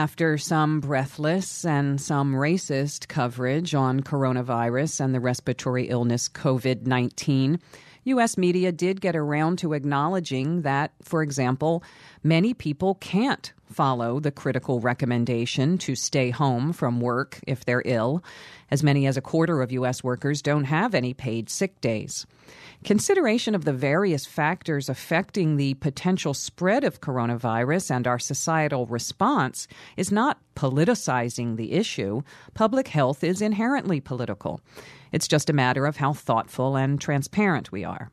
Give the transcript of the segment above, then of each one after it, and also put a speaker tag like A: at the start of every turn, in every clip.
A: After some breathless and some racist coverage on coronavirus and the respiratory illness COVID 19, U.S. media did get around to acknowledging that, for example, many people can't follow the critical recommendation to stay home from work if they're ill. As many as a quarter of U.S. workers don't have any paid sick days. Consideration of the various factors affecting the potential spread of coronavirus and our societal response is not politicizing the issue. Public health is inherently political. It's just a matter of how thoughtful and transparent we are.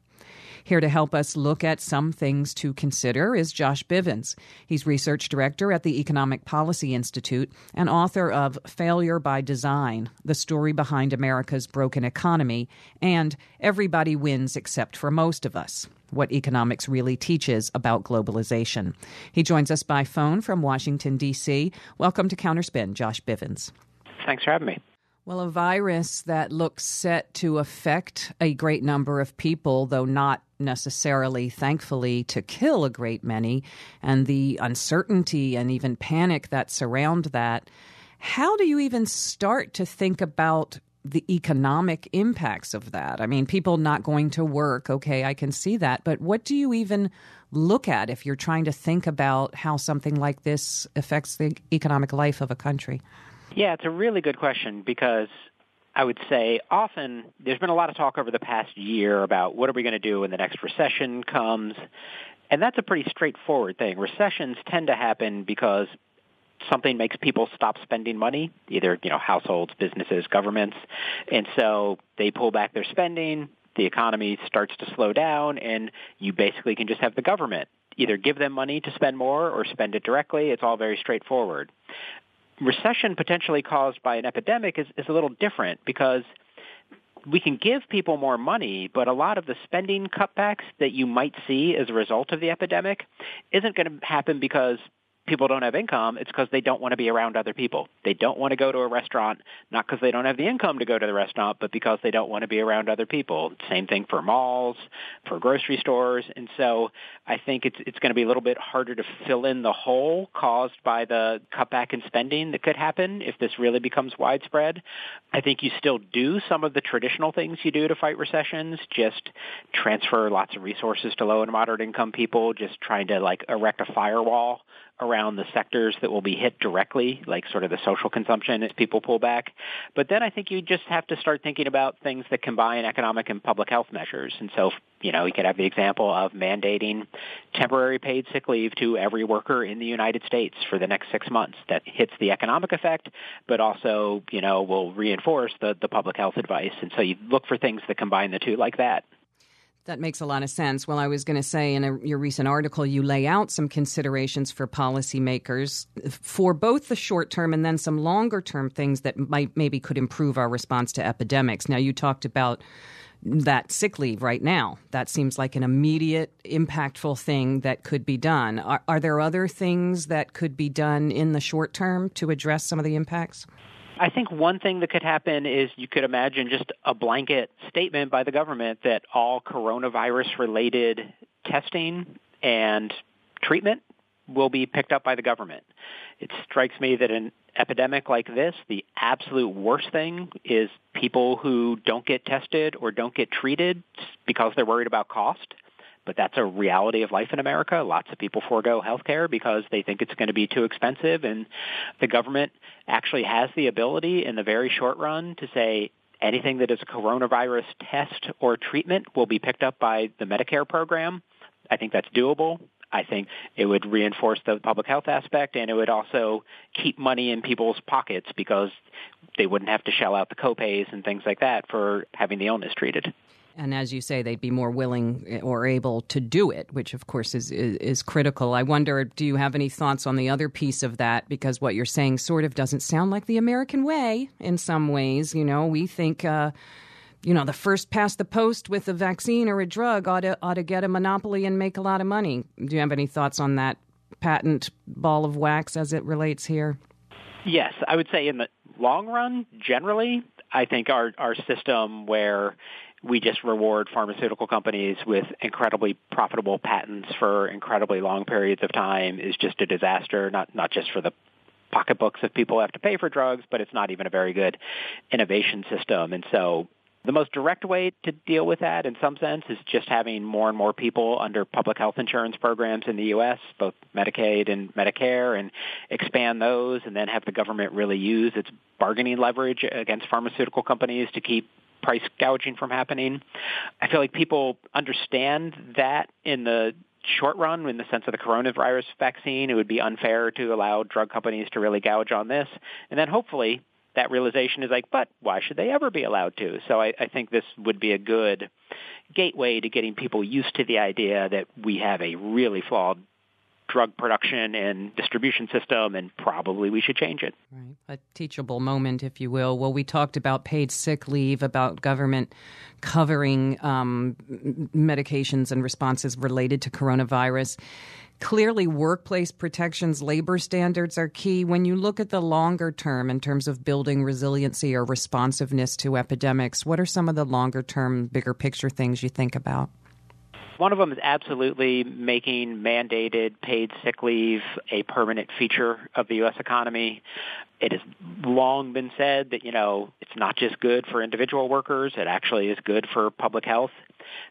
A: Here to help us look at some things to consider is Josh Bivens. He's research director at the Economic Policy Institute and author of Failure by Design The Story Behind America's Broken Economy and Everybody Wins Except for Most of Us what economics really teaches about globalization. He joins us by phone from Washington, D.C. Welcome to Counterspin, Josh Bivens.
B: Thanks for having me.
A: Well, a virus that looks set to affect a great number of people, though not necessarily, thankfully, to kill a great many, and the uncertainty and even panic that surround that. How do you even start to think about the economic impacts of that? I mean, people not going to work, okay, I can see that, but what do you even look at if you're trying to think about how something like this affects the economic life of a country?
B: Yeah, it's a really good question because I would say often there's been a lot of talk over the past year about what are we going to do when the next recession comes. And that's a pretty straightforward thing. Recessions tend to happen because something makes people stop spending money, either, you know, households, businesses, governments. And so they pull back their spending, the economy starts to slow down, and you basically can just have the government either give them money to spend more or spend it directly. It's all very straightforward recession potentially caused by an epidemic is, is a little different because we can give people more money, but a lot of the spending cutbacks that you might see as a result of the epidemic isn't going to happen because people don't have income, it's because they don't want to be around other people. They don't want to go to a restaurant, not because they don't have the income to go to the restaurant, but because they don't want to be around other people. Same thing for malls, for grocery stores. And so I think it's, it's going to be a little bit harder to fill in the hole caused by the cutback in spending that could happen if this really becomes widespread. I think you still do some of the traditional things you do to fight recessions, just transfer lots of resources to low and moderate income people, just trying to like erect a firewall around the sectors that will be hit directly, like sort of the social consumption as people pull back. But then I think you just have to start thinking about things that combine economic and public health measures. And so, you know, you could have the example of mandating temporary paid sick leave to every worker in the United States for the next six months. That hits the economic effect, but also, you know, will reinforce the, the public health advice. And so you look for things that combine the two like that.
A: That makes a lot of sense. Well, I was going to say in a, your recent article, you lay out some considerations for policymakers for both the short term and then some longer term things that might maybe could improve our response to epidemics. Now, you talked about that sick leave right now. That seems like an immediate, impactful thing that could be done. Are, are there other things that could be done in the short term to address some of the impacts?
B: I think one thing that could happen is you could imagine just a blanket statement by the government that all coronavirus related testing and treatment will be picked up by the government. It strikes me that an epidemic like this, the absolute worst thing is people who don't get tested or don't get treated because they're worried about cost but that's a reality of life in America. Lots of people forego health care because they think it's going to be too expensive, and the government actually has the ability in the very short run to say anything that is a coronavirus test or treatment will be picked up by the Medicare program. I think that's doable. I think it would reinforce the public health aspect and it would also keep money in people's pockets because they wouldn't have to shell out the copays and things like that for having the illness treated.
A: And as you say, they'd be more willing or able to do it, which of course is, is, is critical. I wonder, do you have any thoughts on the other piece of that? Because what you're saying sort of doesn't sound like the American way in some ways. You know, we think. Uh, you know, the first past the post with a vaccine or a drug ought to ought to get a monopoly and make a lot of money. Do you have any thoughts on that patent ball of wax as it relates here?
B: Yes, I would say in the long run, generally, I think our our system where we just reward pharmaceutical companies with incredibly profitable patents for incredibly long periods of time is just a disaster, not not just for the pocketbooks of people who have to pay for drugs, but it's not even a very good innovation system. And so the most direct way to deal with that in some sense is just having more and more people under public health insurance programs in the U.S., both Medicaid and Medicare, and expand those and then have the government really use its bargaining leverage against pharmaceutical companies to keep price gouging from happening. I feel like people understand that in the short run, in the sense of the coronavirus vaccine, it would be unfair to allow drug companies to really gouge on this. And then hopefully that realization is like, but why should they ever be allowed to? So I, I think this would be a good gateway to getting people used to the idea that we have a really flawed drug production and distribution system, and probably we should change it.
A: Right. A teachable moment, if you will. Well, we talked about paid sick leave, about government covering um, medications and responses related to coronavirus. Clearly, workplace protections, labor standards are key. When you look at the longer term in terms of building resiliency or responsiveness to epidemics, what are some of the longer term, bigger picture things you think about?
B: One of them is absolutely making mandated paid sick leave a permanent feature of the U.S. economy. It has long been said that, you know, it's not just good for individual workers, it actually is good for public health.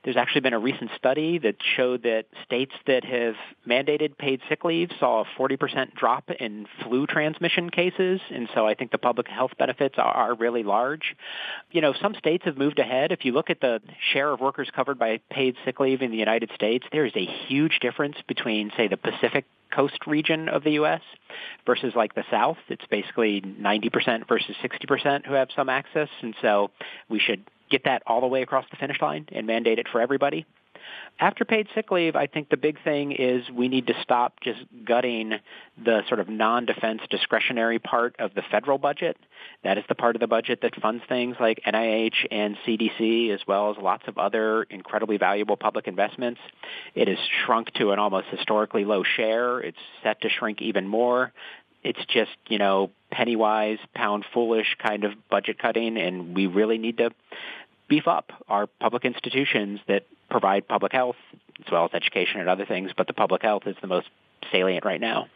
B: There's actually been a recent study that showed that states that have mandated paid sick leave saw a 40% drop in flu transmission cases, and so I think the public health benefits are, are really large. You know, some states have moved ahead. If you look at the share of workers covered by paid sick leave in the United States, there is a huge difference between, say, the Pacific coast region of the U.S. versus like the South. It's basically 90% versus 60% who have some access, and so we should get that all the way across the finish line and mandate it for everybody. After paid sick leave, I think the big thing is we need to stop just gutting the sort of non-defense discretionary part of the federal budget. That is the part of the budget that funds things like NIH and CDC as well as lots of other incredibly valuable public investments. It has shrunk to an almost historically low share. It's set to shrink even more it's just you know penny wise pound foolish kind of budget cutting and we really need to beef up our public institutions that provide public health as well as education and other things but the public health is the most salient right now.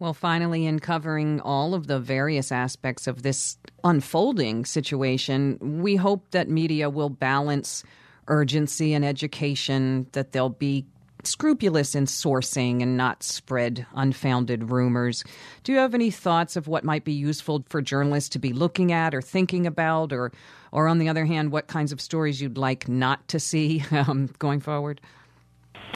A: Well, finally, in covering all of the various aspects of this unfolding situation, we hope that media will balance urgency and education, that they'll be scrupulous in sourcing and not spread unfounded rumors. Do you have any thoughts of what might be useful for journalists to be looking at or thinking about, or, or on the other hand, what kinds of stories you'd like not to see um, going forward?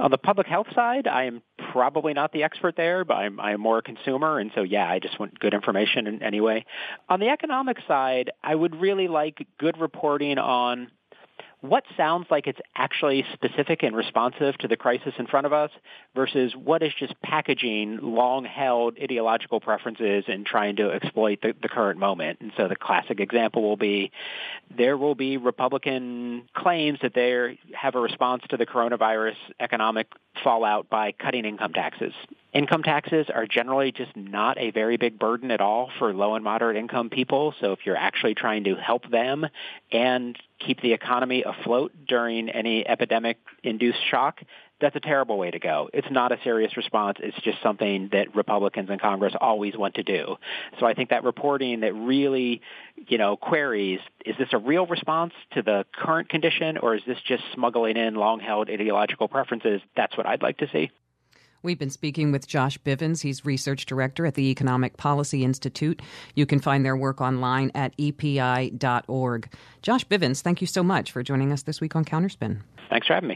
B: On the public health side, I am probably not the expert there, but I'm, I'm more a consumer, and so yeah, I just want good information in, anyway. On the economic side, I would really like good reporting on what sounds like it's actually specific and responsive to the crisis in front of us versus what is just packaging long-held ideological preferences and trying to exploit the, the current moment. And so the classic example will be there will be Republican claims that they have a response to the coronavirus economic fallout by cutting income taxes. Income taxes are generally just not a very big burden at all for low and moderate income people. So if you're actually trying to help them and keep the economy afloat during any epidemic induced shock, that's a terrible way to go. It's not a serious response. It's just something that Republicans in Congress always want to do. So I think that reporting that really, you know, queries, is this a real response to the current condition or is this just smuggling in long-held ideological preferences? That's what I'd like to see.
A: We've been speaking with Josh Bivens. He's research director at the Economic Policy Institute. You can find their work online at epi.org. Josh Bivens, thank you so much for joining us this week on Counterspin.
B: Thanks for having me.